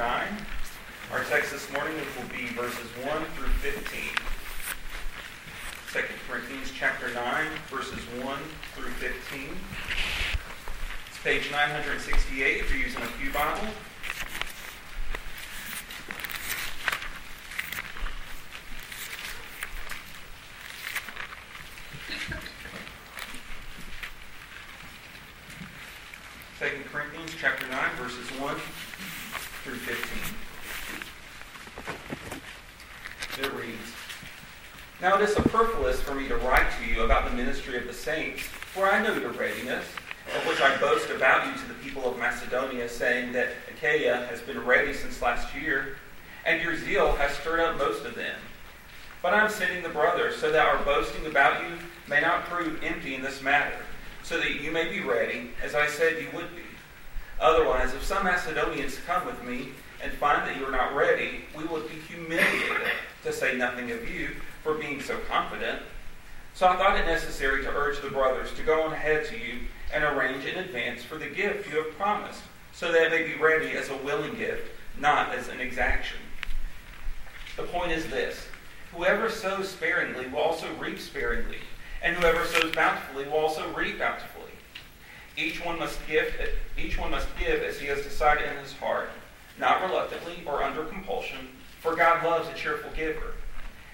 9. Our text this morning will be verses 1 through 15. 2 Corinthians chapter 9, verses 1 through 15. It's page 968 if you're using a Pew Bible. Second Corinthians chapter 9, verses 1 through 15. It reads, Now it is superfluous for me to write to you of the saints, for I know your readiness, of which I boast about you to the people of Macedonia, saying that Achaia has been ready since last year, and your zeal has stirred up most of them. But I am sending the brothers, so that our boasting about you may not prove empty in this matter so that you may be ready, as I said you would be. Otherwise, if some Macedonians come with me and find that you are not ready, we will be humiliated, to say nothing of you, for being so confident. So I thought it necessary to urge the brothers to go on ahead to you and arrange in advance for the gift you have promised, so that it may be ready as a willing gift, not as an exaction. The point is this whoever sows sparingly will also reap sparingly and whoever sows bountifully will also reap bountifully. Each one must give each one must give as he has decided in his heart, not reluctantly or under compulsion, for God loves a cheerful giver.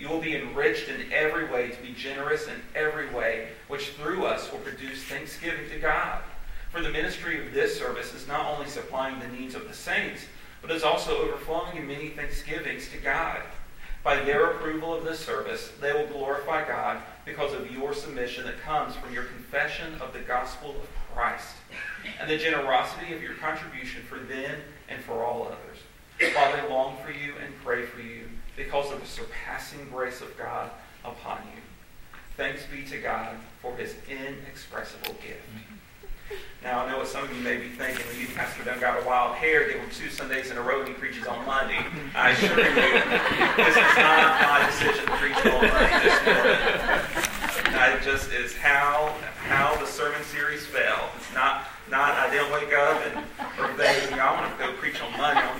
You will be enriched in every way to be generous in every way, which through us will produce thanksgiving to God. For the ministry of this service is not only supplying the needs of the saints, but is also overflowing in many thanksgivings to God. By their approval of this service, they will glorify God because of your submission that comes from your confession of the gospel of Christ and the generosity of your contribution for them and for all others, while they long for you and pray for you because of the surpassing grace of God upon you. Thanks be to God for his inexpressible gift. Now, I know what some of you may be thinking. The youth pastor done got a wild hair. There him two Sundays in a row and he preaches on Monday. I assure you, this is not my decision to preach on Monday this morning. It just is how how the sermon series fell. It's not not I didn't wake up and or thinking, I want to go preach on Monday. I want to get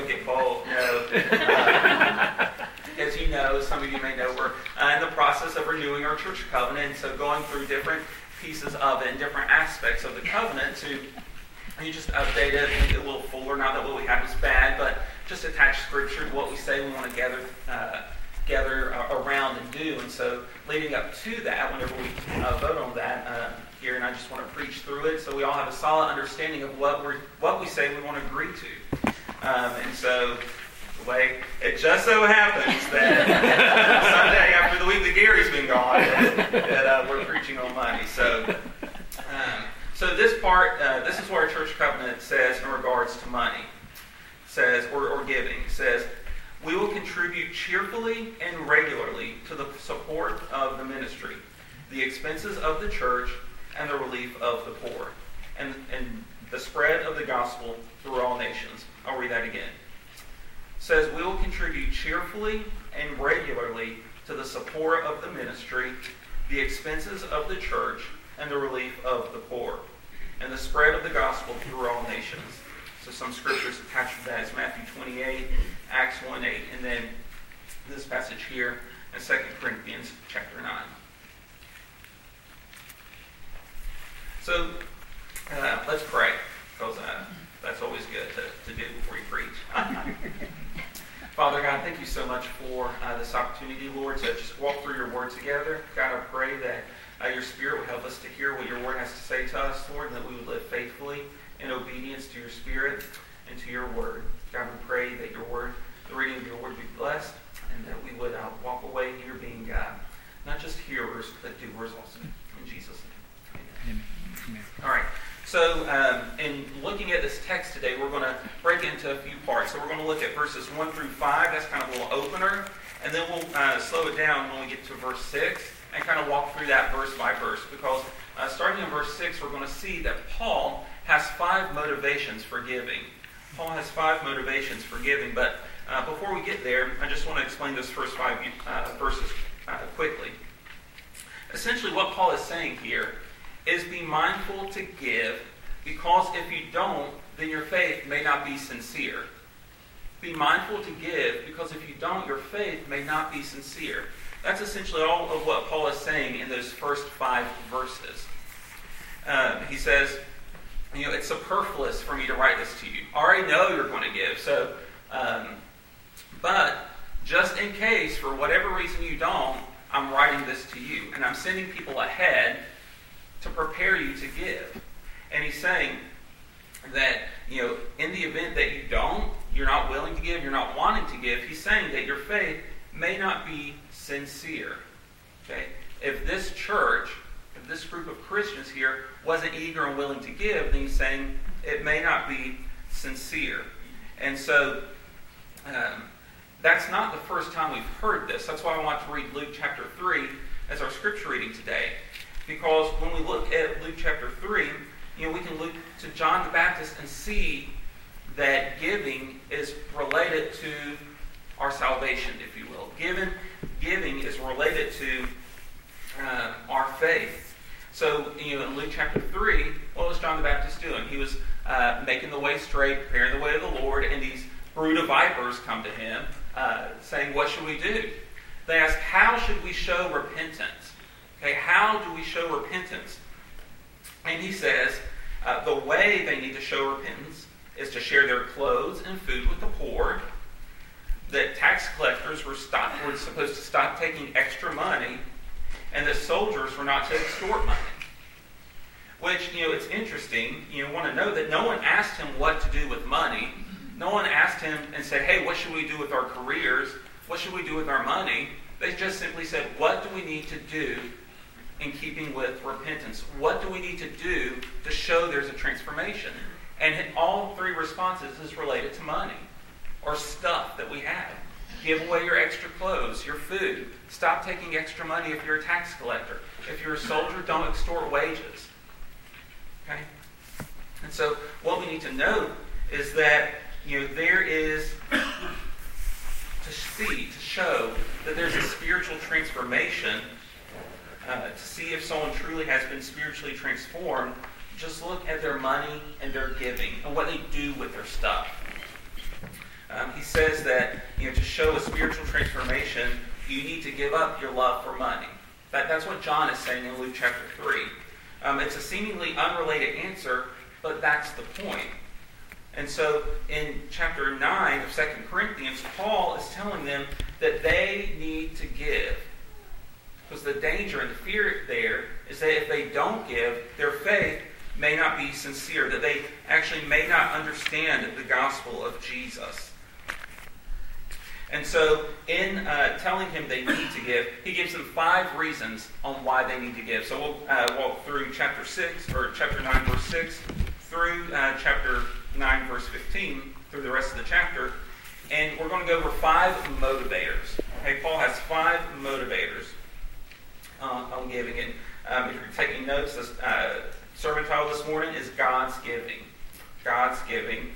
go get bold. No. Uh, as you know, some of you may know, we're uh, in the process of renewing our church covenant. So going through different pieces of it and different aspects of the covenant to you just update it, make it a little fuller. Not that what we have is bad, but just attach scripture to what we say we want to gather uh, gather uh, around and do. And so, leading up to that, whenever we uh, vote on that uh, here, and I just want to preach through it, so we all have a solid understanding of what we what we say we want to agree to. Um, and so, way it just so happens that Sunday after the week that Gary's been gone, that, uh, we're preaching on money. So, um, so this part, uh, this is our church covenant says in regards to money. Says or, or giving says we will contribute cheerfully and regularly to the support of the ministry, the expenses of the church, and the relief of the poor, and, and the spread of the gospel through all nations. I'll read that again says we will contribute cheerfully and regularly to the support of the ministry, the expenses of the church, and the relief of the poor, and the spread of the gospel through all nations. So some scriptures attached to that is Matthew 28, Acts 1 8, and then this passage here in 2 Corinthians chapter 9. So uh, let's pray, because uh, that's always good to, to do before you preach. Father God, thank you so much for uh, this opportunity, Lord, to just walk through your word together. God, I pray that uh, your spirit would help us to hear what your word has to say to us, Lord, and that we would live faithfully in obedience to your spirit and to your word. God, we pray that your word, the reading of your word, be blessed, and that we would uh, walk away here being uh, not just hearers, but doers also. In Jesus' name. Amen. Amen. All right. So, um, in looking at this text today, we're going to break into a few parts. So, we're going to look at verses 1 through 5. That's kind of a little opener. and then we'll uh, slow it down when we get to verse 6 and kind of walk through that verse by verse because uh, starting in verse 6, we're going to see that Paul has five motivations for giving. Paul has five motivations for giving, but uh, before we get there, I just want to explain those first five uh, verses uh, quickly. Essentially, what Paul is saying here is be mindful to give because if you don't, then your faith may not be sincere. Be mindful to give because if you don't, your faith may not be sincere. That's essentially all of what Paul is saying in those first five verses. Uh, he says, you know, it's superfluous for me to write this to you. I already know you're going to give, so, um, but just in case, for whatever reason you don't, I'm writing this to you. And I'm sending people ahead to prepare you to give. And he's saying that, you know, in the event that you don't, you're not willing to give, you're not wanting to give, he's saying that your faith may not be sincere. Okay? If this church, if this group of Christians here wasn't eager and willing to give, then he's saying it may not be sincere. And so um, that's not the first time we've heard this. That's why I want to read Luke chapter 3 as our scripture reading today. Because when we look at Luke chapter 3, you know, we can look to John the Baptist and see that giving is related to our salvation, if you will. Giving, giving is related to uh, our faith. So, you know, in Luke chapter 3, what was John the Baptist doing? He was uh, making the way straight, preparing the way of the Lord, and these brood of vipers come to him, uh, saying, What should we do? They ask, How should we show repentance? Okay, how do we show repentance? And he says, uh, The way they need to show repentance is to share their clothes and food with the poor that tax collectors were, stop, were supposed to stop taking extra money and that soldiers were not to extort money. Which, you know, it's interesting. You want to know that no one asked him what to do with money. No one asked him and said, hey, what should we do with our careers? What should we do with our money? They just simply said, what do we need to do in keeping with repentance? What do we need to do to show there's a transformation? And all three responses is related to money or stuff that we have. Give away your extra clothes, your food. Stop taking extra money if you're a tax collector. If you're a soldier, don't extort wages. Okay? And so what we need to know is that you know there is to see, to show that there's a spiritual transformation, uh, to see if someone truly has been spiritually transformed, just look at their money and their giving and what they do with their stuff. Um, he says that you know to show a spiritual transformation, you need to give up your love for money. That, that's what John is saying in Luke chapter 3. Um, it's a seemingly unrelated answer, but that's the point. And so in chapter 9 of 2 Corinthians, Paul is telling them that they need to give. Because the danger and the fear there is that if they don't give, their faith may not be sincere, that they actually may not understand the gospel of Jesus. And so, in uh, telling him they need to give, he gives them five reasons on why they need to give. So we'll uh, walk through chapter 6, or chapter 9, verse 6, through uh, chapter 9, verse 15, through the rest of the chapter. And we're going to go over five motivators. Okay, Paul has five motivators uh, on giving. And um, if you're taking notes, this uh, sermon title this morning is God's Giving. God's Giving.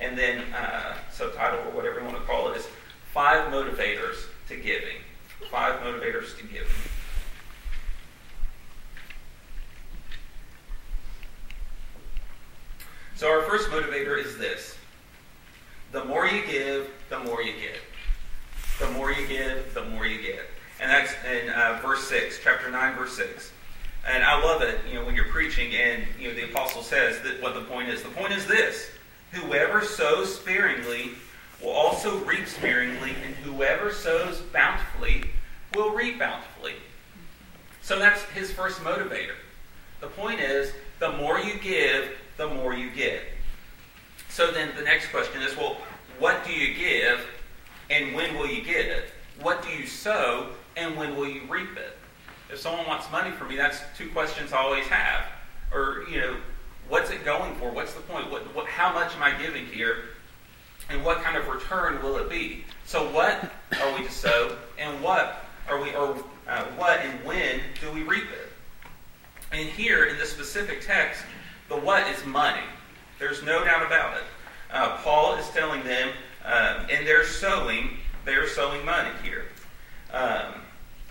And then uh, subtitle, or whatever you want to call it, is Five Motivators to Giving. Five Motivators to Giving. So, our first motivator is this the more you give, the more you get. The more you give, the more you get. And that's in uh, verse 6, chapter 9, verse 6. And I love it, you know, when you're preaching and, you know, the apostle says that what the point is. The point is this whoever sows sparingly will also reap sparingly, and whoever sows bountifully will reap bountifully. So that's his first motivator. The point is, the more you give, the more you get. So then the next question is well, what do you give and when will you get it? What do you sow and when will you reap it? If someone wants money from me, that's two questions I always have. Or, you know, what's it going for? What's the point? What, what, how much am I giving here? And what kind of return will it be? So, what are we to sow, and what are we, or uh, what and when do we reap it? And here in this specific text, the what is money. There's no doubt about it. Uh, Paul is telling them, um, and they're sowing, they're sowing money here. Um,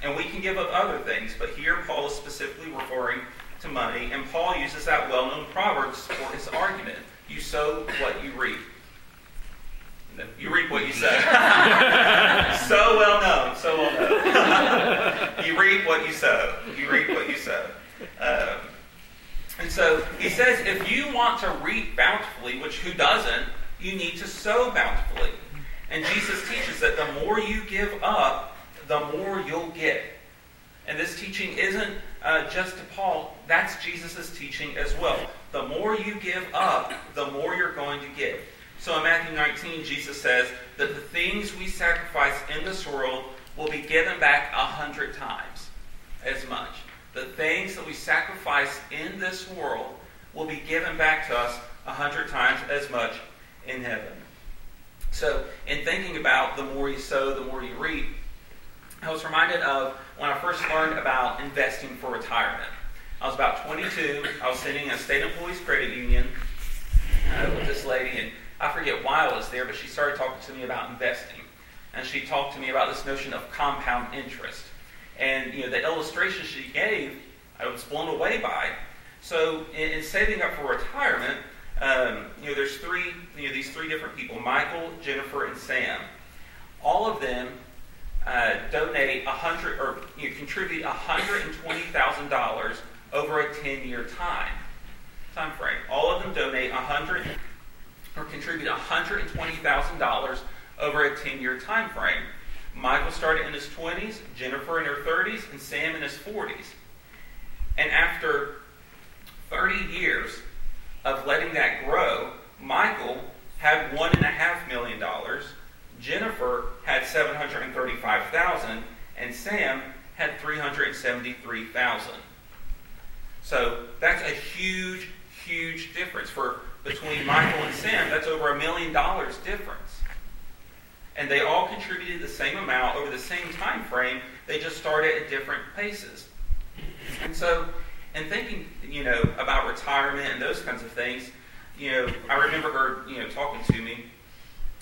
and we can give up other things, but here Paul is specifically referring to money, and Paul uses that well known proverb for his argument. You sow what you reap. You reap what you sow. so well known, so well known. you reap what you sow. You reap what you sow. Um, and so he says if you want to reap bountifully, which who doesn't, you need to sow bountifully. And Jesus teaches that the more you give up, the more you'll get. And this teaching isn't uh, just to Paul, that's Jesus' teaching as well. The more you give up, the more you're going to get. So in Matthew 19, Jesus says that the things we sacrifice in this world will be given back a hundred times as much. The things that we sacrifice in this world will be given back to us a hundred times as much in heaven. So, in thinking about the more you sow, the more you reap, I was reminded of when I first learned about investing for retirement. I was about 22. I was sitting in a state employees credit union uh, with this lady, and I forget why I was there, but she started talking to me about investing. And she talked to me about this notion of compound interest. And you know, the illustration she gave, I was blown away by. So in, in saving up for retirement, um, you know, there's three, you know, these three different people: Michael, Jennifer, and Sam. All of them uh, donate a hundred or you know, contribute hundred and twenty thousand dollars over a ten-year time time frame. All of them donate hundred or contribute hundred and twenty thousand dollars over a ten-year time frame. Michael started in his 20s, Jennifer in her 30s, and Sam in his 40s. And after 30 years of letting that grow, Michael had $1.5 million, Jennifer had 735000 and Sam had 373000 So that's a huge, huge difference. For between Michael and Sam, that's over a million dollars difference. And they all contributed the same amount over the same time frame. They just started at different paces. And so, in thinking, you know, about retirement and those kinds of things, you know, I remember her, you know, talking to me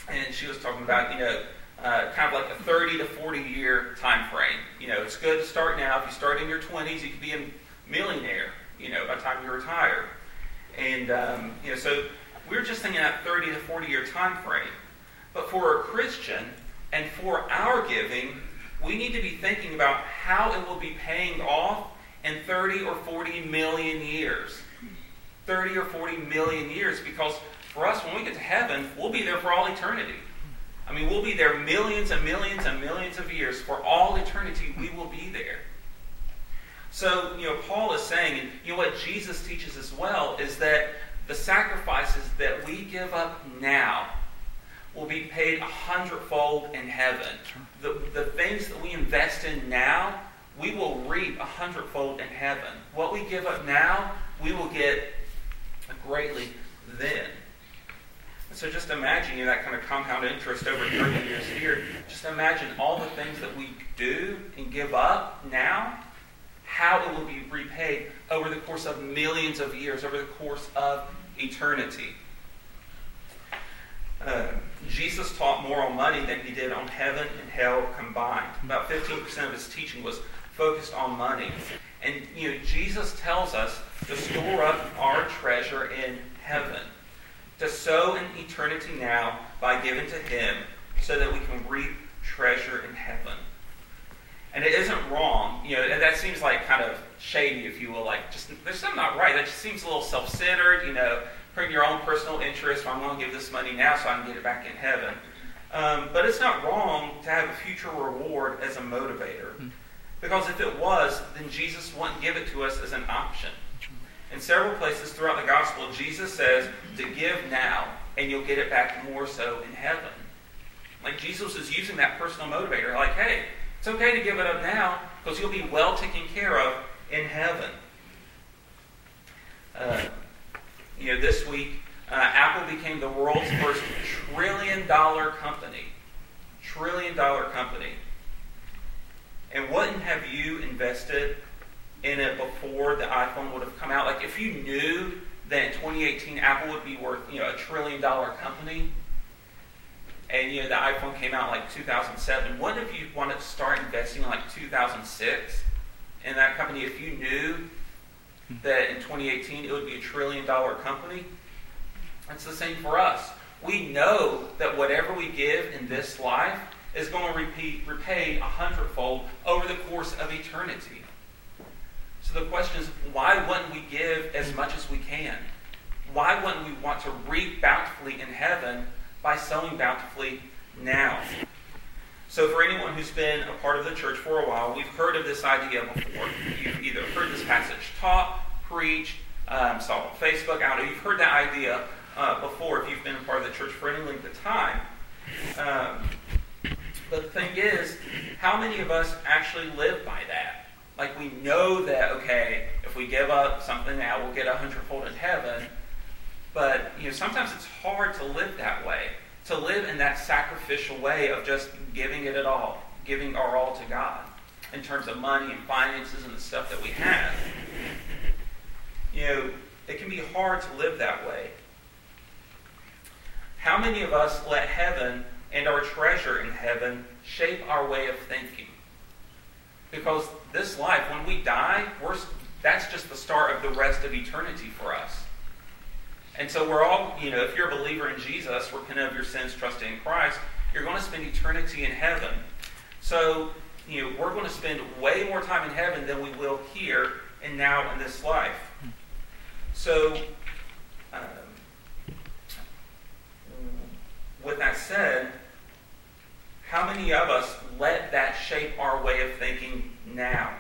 and she was talking about you know uh, kind of like a 30 to 40 year time frame. You know, it's good to start now. If you start in your 20s, you could be a millionaire. You know, by the time you retire. And um, you know, so we are just thinking that 30 to 40 year time frame. But for a Christian and for our giving, we need to be thinking about how it will be paying off in 30 or 40 million years. 30 or 40 million years because for us, when we get to heaven, we'll be there for all eternity. I mean, we'll be there millions and millions and millions of years. For all eternity, we will be there. So, you know, Paul is saying, and you know what Jesus teaches as well, is that the sacrifices that we give up now will be paid a hundredfold in heaven. The, the things that we invest in now, we will reap a hundredfold in heaven. What we give up now, we will get greatly then. So just imagine you know, that kind of compound interest over 30 years here. Just imagine all the things that we do and give up now, how it will be repaid over the course of millions of years, over the course of eternity. Uh, Jesus taught more on money than he did on heaven and hell combined. About 15% of his teaching was focused on money. And you know, Jesus tells us to store up our treasure in heaven to sow in eternity now by giving to Him so that we can reap treasure in heaven. And it isn't wrong, you know, and that seems like kind of shady, if you will, like just there's something not right. That just seems a little self-centered, you know, putting your own personal interest. Well, I'm going to give this money now so I can get it back in heaven. Um, but it's not wrong to have a future reward as a motivator. Hmm. Because if it was, then Jesus wouldn't give it to us as an option. In several places throughout the gospel, Jesus says to give now, and you'll get it back more so in heaven. Like Jesus is using that personal motivator. Like, hey, it's okay to give it up now because you'll be well taken care of in heaven. Uh, you know, this week, uh, Apple became the world's first trillion dollar company. Trillion dollar company. And wouldn't have you invested in it before the iPhone would have come out. Like if you knew that in 2018 Apple would be worth you know a trillion dollar company, and you know the iPhone came out like 2007, what if you wanted to start investing in like 2006 in that company if you knew that in 2018 it would be a trillion dollar company? It's the same for us. We know that whatever we give in this life is going to repeat, repay a hundredfold over the course of eternity. So the question is, why wouldn't we give as much as we can? Why wouldn't we want to reap bountifully in heaven by sowing bountifully now? So, for anyone who's been a part of the church for a while, we've heard of this idea before. You've either heard this passage taught, preached, um, saw on Facebook. I don't know. You've heard that idea uh, before if you've been a part of the church for any length of time. Um, but the thing is, how many of us actually live by that? Like we know that, okay, if we give up something now, we'll get a hundredfold in heaven. But you know, sometimes it's hard to live that way. To live in that sacrificial way of just giving it at all, giving our all to God in terms of money and finances and the stuff that we have. You know, it can be hard to live that way. How many of us let heaven and our treasure in heaven shape our way of thinking? Because this life, when we die, that's just the start of the rest of eternity for us. And so we're all, you know, if you're a believer in Jesus, repent of your sins, trust in Christ, you're going to spend eternity in heaven. So, you know, we're going to spend way more time in heaven than we will here and now in this life. So, um, with that said, how many of us let that shape our way of thinking now?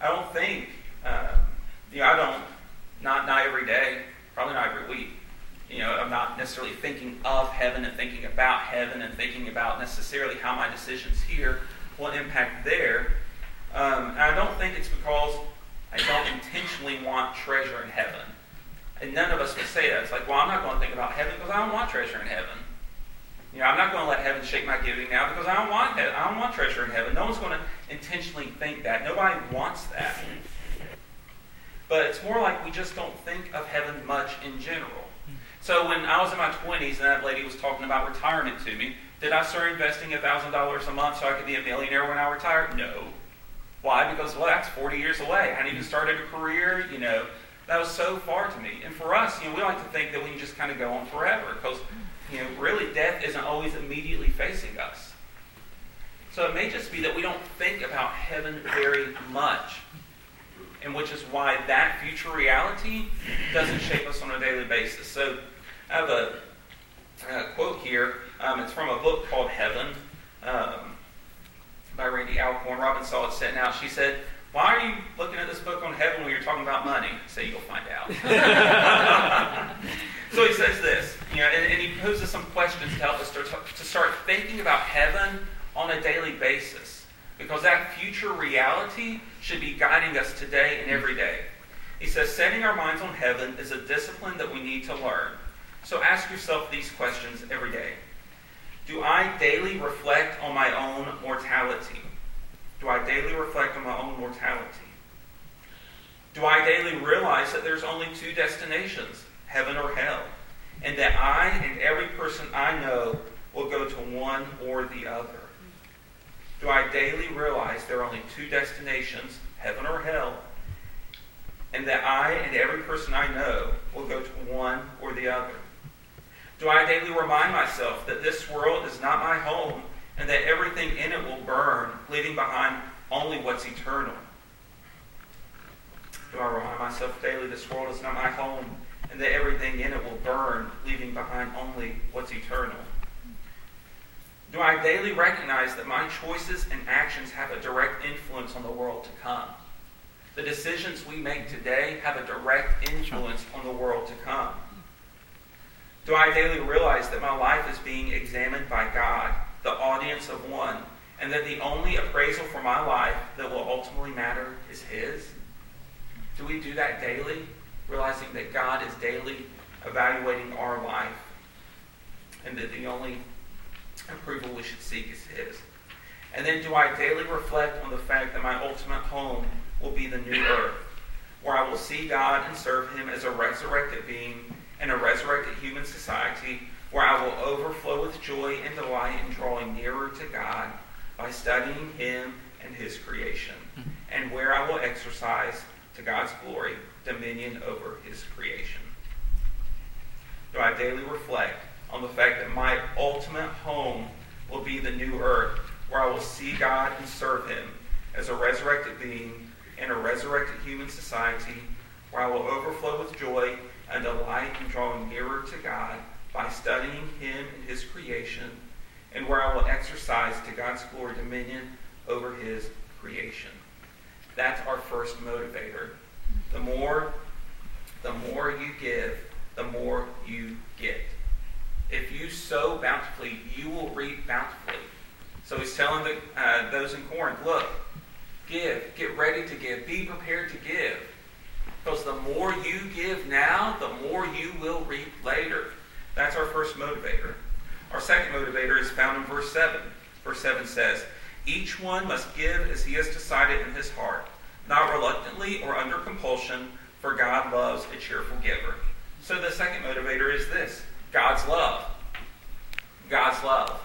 I don't think, uh, you know, I don't, not, not every day, probably not every week. You know, I'm not necessarily thinking of heaven and thinking about heaven and thinking about necessarily how my decisions here will impact there. Um, and I don't think it's because I don't intentionally want treasure in heaven. And none of us would say that. It's like, well, I'm not going to think about heaven because I don't want treasure in heaven. You know, I'm not going to let heaven shape my giving now because I don't want heaven. I don't want treasure in heaven. No one's going to intentionally think that. Nobody wants that. But it's more like we just don't think of heaven much in general. So when I was in my 20s and that lady was talking about retirement to me, did I start investing $1,000 a month so I could be a millionaire when I retire? No. Why? Because, well, that's 40 years away. I need to start a career, you know. That was so far to me. And for us, you know, we like to think that we can just kind of go on forever because you know, really death isn't always immediately facing us. So it may just be that we don't think about heaven very much, and which is why that future reality doesn't shape us on a daily basis. So I have a, a quote here. Um, it's from a book called Heaven um, by Randy Alcorn. Robin saw it sitting out. She said, why are you looking at this book on heaven when you're talking about money? So you'll find out. so he says this, you know, and, and, he poses some questions to help us to, to start thinking about heaven on a daily basis. Because that future reality should be guiding us today and every day. He says, setting our minds on heaven is a discipline that we need to learn. So ask yourself these questions every day. Do I daily reflect on my own mortality? Do I daily reflect on my own mortality? Do I daily realize that there's only two destinations, heaven or hell, and that I and every person I know will go to one or the other? Do I daily realize there are only two destinations, heaven or hell, and that I and every person I know will go to one or the other? Do I daily remind myself that this world is not my home and that everything in it will burn, leaving behind only what's eternal. Do I remind myself daily this world is not my home, and that everything in it will burn, leaving behind only what's eternal? Do I daily recognize that my choices and actions have a direct influence on the world to come? The decisions we make today have a direct influence on the world to come. Do I daily realize that my life is being examined by God the audience of one, and that the only appraisal for my life that will ultimately matter is His? Do we do that daily, realizing that God is daily evaluating our life, and that the only approval we should seek is His? And then do I daily reflect on the fact that my ultimate home will be the new earth, where I will see God and serve him as a resurrected being in a resurrected human society, where I will overflow with joy and delight in drawing nearer to God by studying him and his creation, mm-hmm. and where I will exercise to God's glory dominion over his creation. Do I daily reflect on the fact that my ultimate home will be the new earth, where I will see God and serve him as a resurrected being in a resurrected human society, where I will overflow with joy and delight in drawing nearer to God by studying him and his creation, and where I will exercise to God's glory dominion over his creation. That's our first motivator. The more the more you give, the more you get. If you sow bountifully, you will reap bountifully. So he's telling the, uh, those in Corinth, look, give, get ready to give, be prepared to give. Because the more you give now, the more you will reap later. That's our first motivator. Our second motivator is found in verse 7. Verse 7 says, Each one must give as he has decided in his heart, not reluctantly or under compulsion for God loves a cheerful giver. So the second motivator is this God's love. God's love.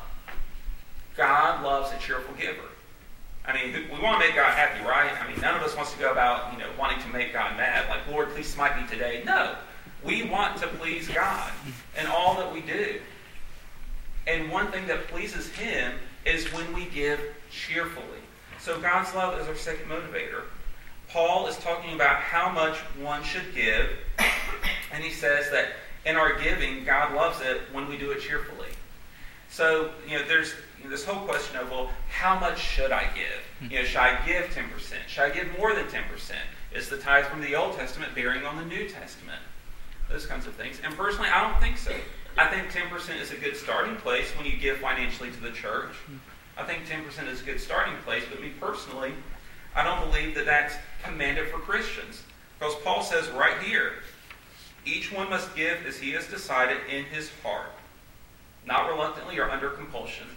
God loves a cheerful giver. I mean, we want to make God happy, right? I mean, none of us wants to go about, you know, wanting to make God mad. Like, Lord, please smite me today. No. We want to please God in all that we do. And one thing that pleases Him is when we give cheerfully. So God's love is our second motivator. Paul is talking about how much one should give, and he says that in our giving, God loves it when we do it cheerfully. So, you know, there's you know, this whole question of, well, how much should I give? Hmm. You know, should I give 10%? Should I give more than 10%? Is the tithe from the Old Testament bearing on the New Testament? Those kinds of things. And personally, I don't think so. I think 10% is a good starting place when you give financially to the church. Hmm. I think 10% is a good starting place, but me personally, I don't believe that that's commanded for Christians. Because Paul says right here, each one must give as he has decided in his heart, not reluctantly or under compulsion.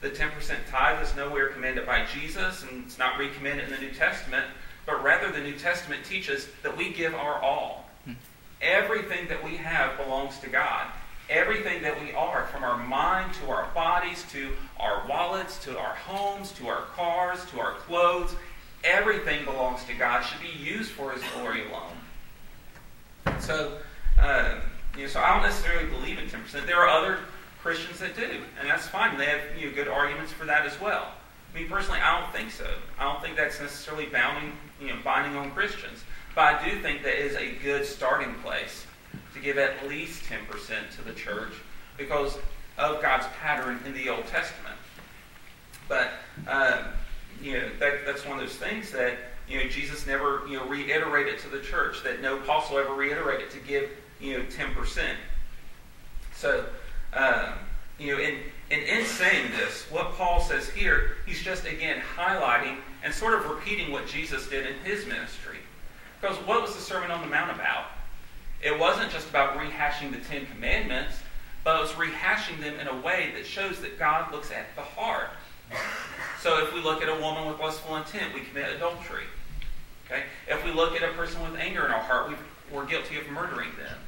The 10% tithe is nowhere commanded by Jesus, and it's not recommended in the New Testament, but rather the New Testament teaches that we give our all. Everything that we have belongs to God. Everything that we are, from our mind to our bodies, to our wallets, to our homes, to our cars, to our clothes, everything belongs to God, should be used for His glory alone. So, uh, you know, so I don't necessarily believe in 10%. There are other Christians that do, and that's fine. They have you know, good arguments for that as well. Me personally, I don't think so. I don't think that's necessarily bounding, you know, binding on Christians. But I do think that is a good starting place to give at least 10% to the church because of God's pattern in the Old Testament. But um, you know, that, that's one of those things that, you know, Jesus never, you know, reiterated to the church, that no apostle ever reiterated to give, you know, 10%. So, um, you know, in, in, in saying this, what Paul says here, he's just, again, highlighting and sort of repeating what Jesus did in his ministry. Because what was the Sermon on the Mount about? It wasn't just about rehashing the Ten Commandments, but it was rehashing them in a way that shows that God looks at the heart. So if we look at a woman with lustful intent, we commit adultery. Okay? If we look at a person with anger in our heart, we're guilty of murdering them.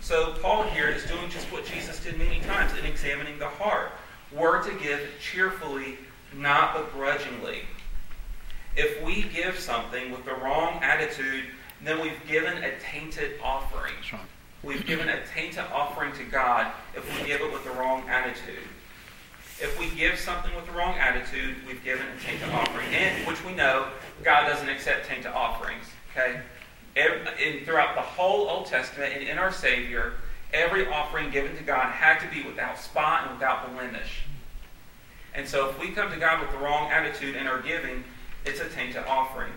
So Paul here is doing just what Jesus did many times in examining the heart. We're to give cheerfully, not begrudgingly. If we give something with the wrong attitude, then we've given a tainted offering. We've given a tainted offering to God if we give it with the wrong attitude. If we give something with the wrong attitude, we've given a tainted offering, and which we know God doesn't accept tainted offerings. Okay, in, throughout the whole Old Testament and in our Savior, every offering given to God had to be without spot and without blemish. And so, if we come to God with the wrong attitude in our giving, it's a tainted offering.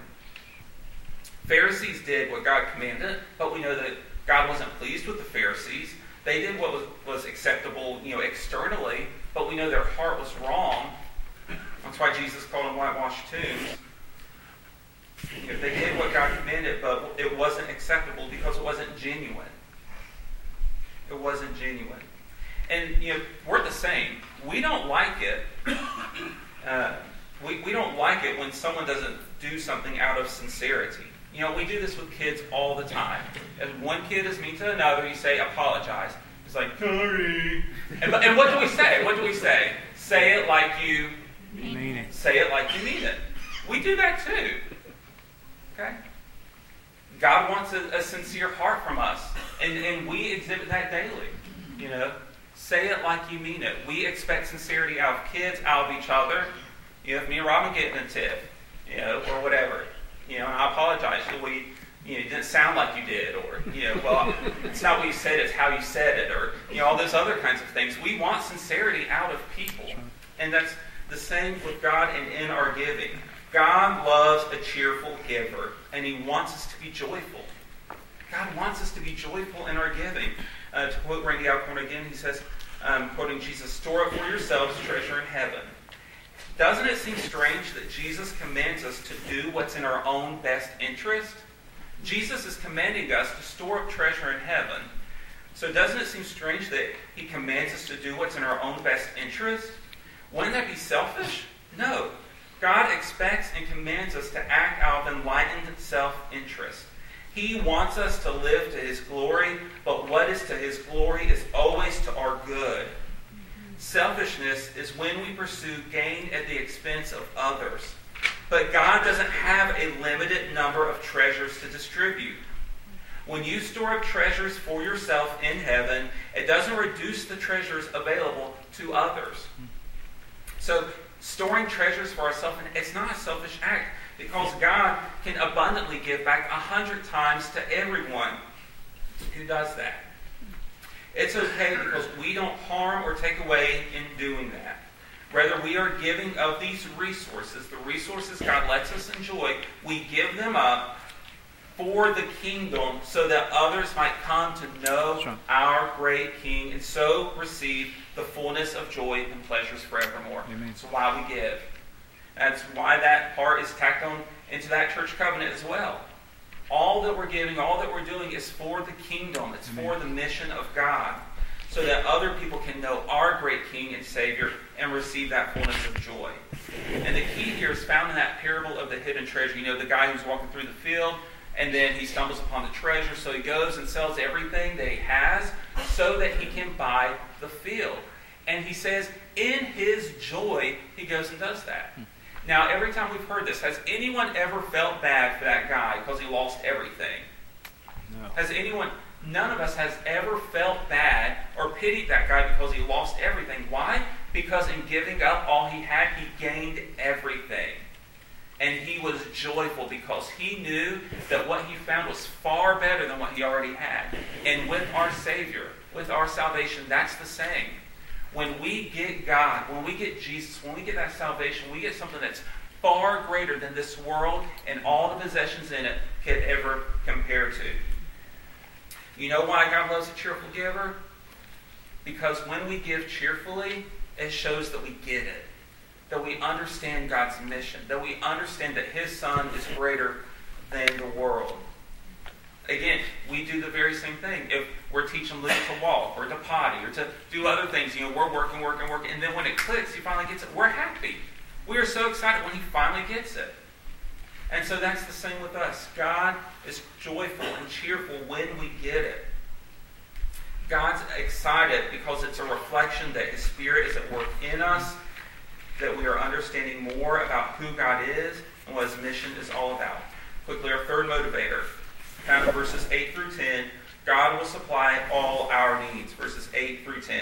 Pharisees did what God commanded, but we know that God wasn't pleased with the Pharisees. They did what was, was acceptable, you know, externally, but we know their heart was wrong. That's why Jesus called them whitewashed tombs. You know, they did what God commanded, but it wasn't acceptable because it wasn't genuine. It wasn't genuine. And, you know, we're the same. We don't like it. Uh, we, we don't like it when someone doesn't do something out of sincerity. You know, we do this with kids all the time. If one kid is mean to another, you say, apologize. It's like, sorry. And, and what do we say? What do we say? Say it like you mean it. Say it like you mean it. We do that too. Okay? God wants a, a sincere heart from us, and, and we exhibit that daily. You know, say it like you mean it. We expect sincerity out of kids, out of each other. You know, if me and Robin get in a tiff, you know, or whatever, you know, and I apologize. We, you know, it didn't sound like you did, or, you know, well, it's not what you said, it's how you said it, or, you know, all those other kinds of things. We want sincerity out of people. And that's the same with God and in our giving. God loves a cheerful giver, and He wants us to be joyful. God wants us to be joyful in our giving. Uh, to quote Randy Alcorn again, he says, um, quoting Jesus, store up for yourselves treasure in heaven. Doesn't it seem strange that Jesus commands us to do what's in our own best interest? Jesus is commanding us to store up treasure in heaven. So doesn't it seem strange that he commands us to do what's in our own best interest? Wouldn't that be selfish? No. God expects and commands us to act out of enlightened self interest. He wants us to live to His glory, but what is to His glory is always to our good. Selfishness is when we pursue gain at the expense of others. But God doesn't have a limited number of treasures to distribute. When you store up treasures for yourself in heaven, it doesn't reduce the treasures available to others. So, storing treasures for ourselves, it's not a selfish act because God can abundantly give back a hundred times to everyone who does that. It's okay because we don't harm or take away in doing that. Rather, we are giving of these resources, the resources God lets us enjoy, we give them up for the kingdom so that others might come to know right. our great King and so receive the fullness of joy and pleasures forevermore. Amen. That's why we give. That's why that part is tacked on into that church covenant as well. All that we're giving, all that we're doing is for the kingdom. It's Amen. for the mission of God. So that other people can know our great King and Savior and receive that fullness of joy. And the key here is found in that parable of the hidden treasure. You know, the guy who's walking through the field, and then he stumbles upon the treasure, so he goes and sells everything that he has so that he can buy the field. And he says, in his joy, he goes and does that. Now, every time we've heard this, has anyone ever felt bad for that guy because he lost everything? No. Has anyone, none of us has ever felt bad or pitied that guy because he lost everything. Why? Because in giving up all he had, he gained everything. And he was joyful because he knew that what he found was far better than what he already had. And with our Savior, with our salvation, that's the same. When we get God, when we get Jesus, when we get that salvation, we get something that's far greater than this world and all the possessions in it could ever compare to. You know why God loves a cheerful giver? Because when we give cheerfully, it shows that we get it. That we understand God's mission. That we understand that His Son is greater than the world. Again, we do the very same thing. If we're teaching Luke to walk or to potty or to do other things, you know, we're working, working, working, and then when it clicks, he finally gets it. We're happy. We are so excited when he finally gets it. And so that's the same with us. God is joyful and cheerful when we get it. God's excited because it's a reflection that His Spirit is at work in us, that we are understanding more about who God is and what His mission is all about. Quickly, our third motivator, found in verses 8 through 10 God will supply all our needs, verses 8 through 10.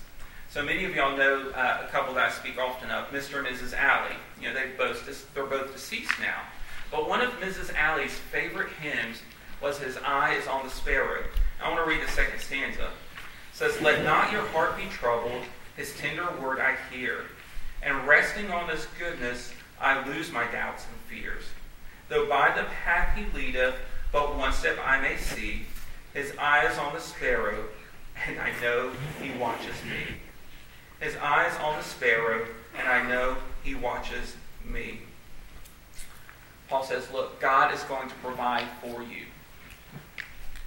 So many of y'all know uh, a couple that I speak often of, Mr. and Mrs. Alley. You know, they both they're both deceased now. But one of Mrs. Alley's favorite hymns was His Eye is on the Sparrow. I want to read the second stanza. It says, Let not your heart be troubled, his tender word I hear. And resting on his goodness, I lose my doubts and fears. Though by the path he leadeth, but one step I may see, His eye is on the sparrow, and I know he watches me. His eye is on the sparrow, and I know he watches me. Paul says, Look, God is going to provide for you.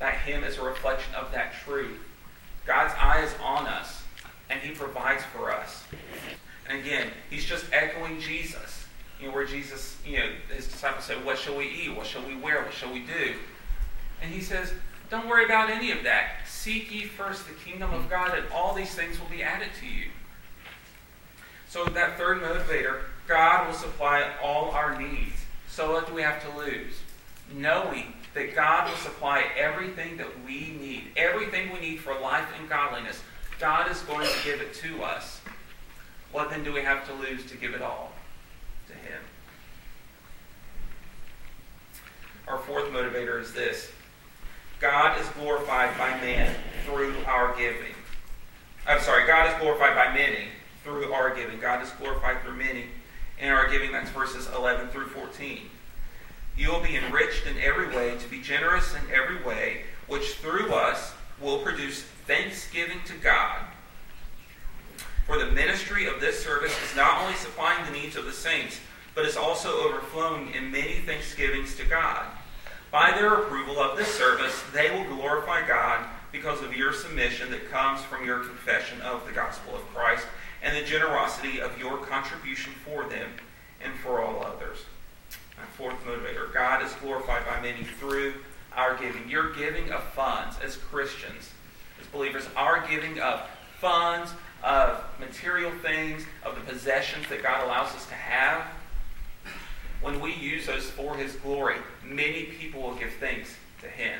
That hymn is a reflection of that truth. God's eye is on us, and he provides for us. And again, he's just echoing Jesus. You know, where Jesus, you know, his disciples said, What shall we eat? What shall we wear? What shall we do? And he says, Don't worry about any of that. Seek ye first the kingdom of God, and all these things will be added to you. So, that third motivator, God will supply all our needs. So, what do we have to lose? Knowing that God will supply everything that we need, everything we need for life and godliness. God is going to give it to us. What then do we have to lose to give it all to Him? Our fourth motivator is this God is glorified by men through our giving. I'm sorry, God is glorified by many through our giving. God is glorified through many in our giving. That's verses 11 through 14. You will be enriched in every way to be generous in every way, which through us will produce thanksgiving to God. For the ministry of this service is not only supplying the needs of the saints, but is also overflowing in many thanksgivings to God. By their approval of this service, they will glorify God because of your submission that comes from your confession of the gospel of Christ and the generosity of your contribution for them and for all others. My fourth motivator God is glorified by many through our giving. Your giving of funds as Christians, as believers, our giving of funds, of material things, of the possessions that God allows us to have, when we use those for His glory, many people will give thanks to Him.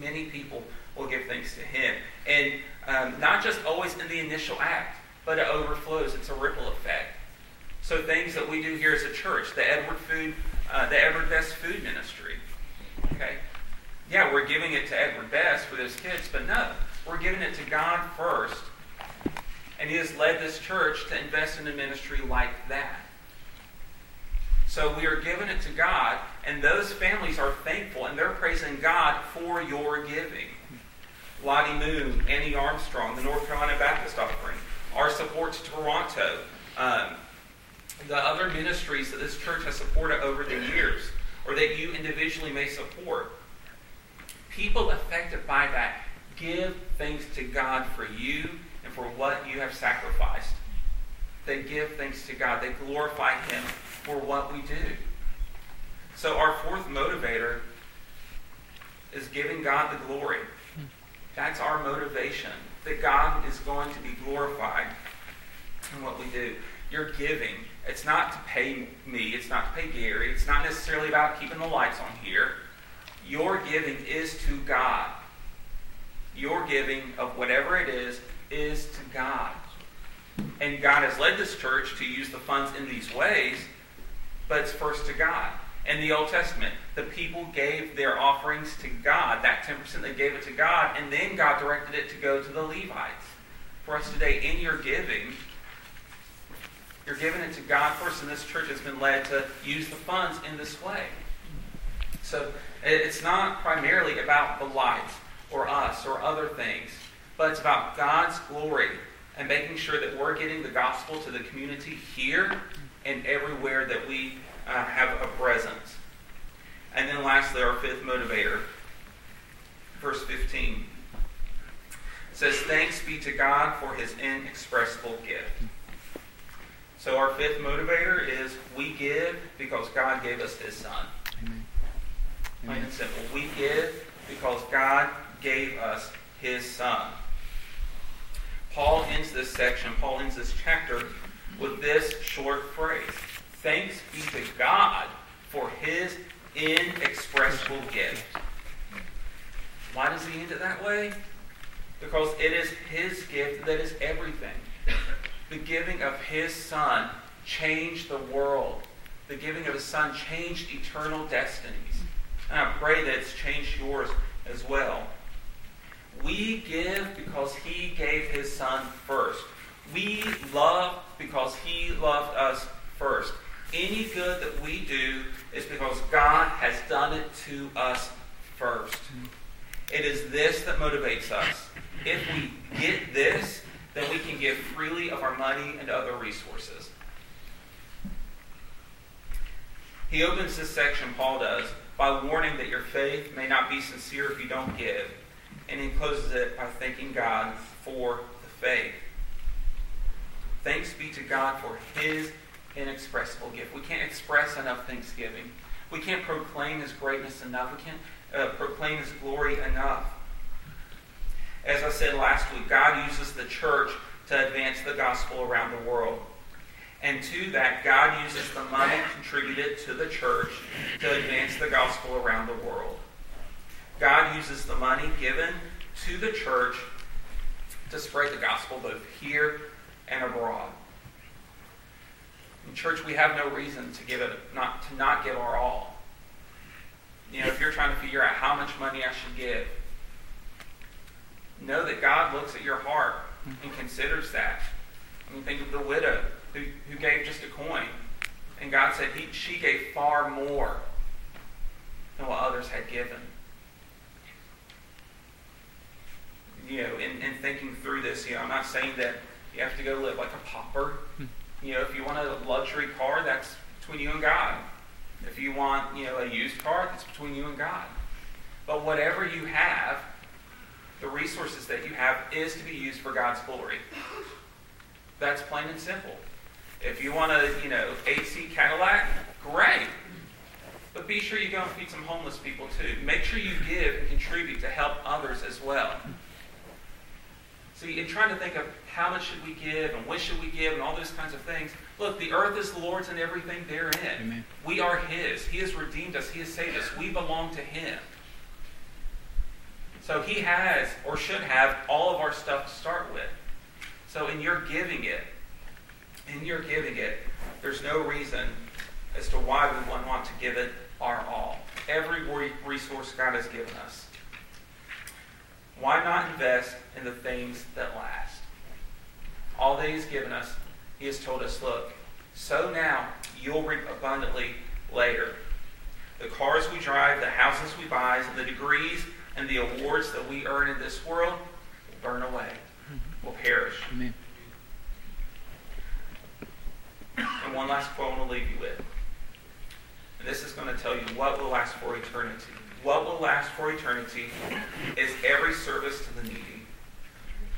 Many people will give thanks to Him. And um, not just always in the initial act, but it overflows. It's a ripple effect. So things that we do here as a church, the Edward Food, uh, the Edward Best Food Ministry. Okay, yeah, we're giving it to Edward Best for those kids, but no, we're giving it to God first, and He has led this church to invest in a ministry like that. So we are giving it to God, and those families are thankful, and they're praising God for your giving. Lottie Moon, Annie Armstrong, the North Carolina Baptist Offering, our support to Toronto, um, the other ministries that this church has supported over the years, or that you individually may support. People affected by that give thanks to God for you and for what you have sacrificed. They give thanks to God. They glorify Him for what we do. So, our fourth motivator is giving God the glory. That's our motivation, that God is going to be glorified in what we do. You're giving it's not to pay me, it's not to pay Gary, it's not necessarily about keeping the lights on here. Your giving is to God. Your giving of whatever it is, is to God. And God has led this church to use the funds in these ways, but it's first to God. In the Old Testament, the people gave their offerings to God, that 10% they gave it to God, and then God directed it to go to the Levites. For us today, in your giving, you're giving it to God first, and this church has been led to use the funds in this way. So it's not primarily about the lights or us or other things, but it's about God's glory and making sure that we're getting the gospel to the community here and everywhere that we uh, have a presence. And then lastly, our fifth motivator, verse 15. Says, Thanks be to God for his inexpressible gift. So our fifth motivator is we give because God gave us his son. Amen. Plain and simple. We give because God gave us his son. Paul ends this section, Paul ends this chapter with this short phrase. Thanks be to God for his inexpressible gift. Why does he end it that way? Because it is his gift that is everything. The giving of his son changed the world. The giving of his son changed eternal destinies. And I pray that it's changed yours as well. We give because he gave his son first. We love because he loved us first. Any good that we do is because God has done it to us first. It is this that motivates us. If we get this, then we can give freely of our money and other resources. He opens this section, Paul does, by warning that your faith may not be sincere if you don't give. And he closes it by thanking God for the faith. Thanks be to God for his inexpressible gift. We can't express enough thanksgiving. We can't proclaim his greatness enough. We can't uh, proclaim his glory enough. As I said last week, God uses the church to advance the gospel around the world. And to that, God uses the money contributed to the church to advance the gospel around the world. God uses the money given to the church to spread the gospel both here and abroad. In church, we have no reason to give it not to not give our all. You know, if you're trying to figure out how much money I should give, know that God looks at your heart and mm-hmm. considers that. I mean, think of the widow who, who gave just a coin, and God said he, she gave far more than what others had given. You know, in, in thinking through this, you know, I'm not saying that you have to go live like a pauper. You know, if you want a luxury car, that's between you and God. If you want, you know, a used car, that's between you and God. But whatever you have, the resources that you have is to be used for God's glory. That's plain and simple. If you want a, you know, AC Cadillac, great. But be sure you go and feed some homeless people too. Make sure you give and contribute to help others as well. See, in trying to think of how much should we give and when should we give and all those kinds of things, look, the earth is the Lord's and everything therein. Amen. We are His. He has redeemed us. He has saved us. We belong to Him. So He has, or should have, all of our stuff to start with. So in your giving it, in your giving it, there's no reason as to why we wouldn't want to give it our all. Every resource God has given us. Why not invest in the things that last? All that He's given us, He has told us, look, so now, you'll reap abundantly later. The cars we drive, the houses we buy, and the degrees and the awards that we earn in this world will burn away, will perish. Amen. And one last quote I want to leave you with. And this is going to tell you what will last for eternity. What will last for eternity is every service to the needy,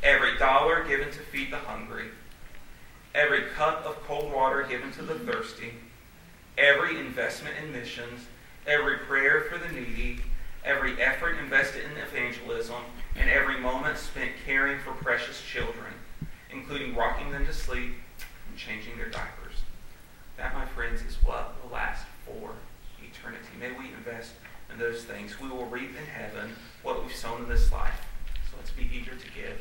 every dollar given to feed the hungry, every cup of cold water given to the thirsty, every investment in missions, every prayer for the needy, every effort invested in evangelism, and every moment spent caring for precious children, including rocking them to sleep and changing their diapers. That, my friends, is what will last for eternity. May we invest in those things, we will reap in heaven what we've sown in this life. So let's be eager to give.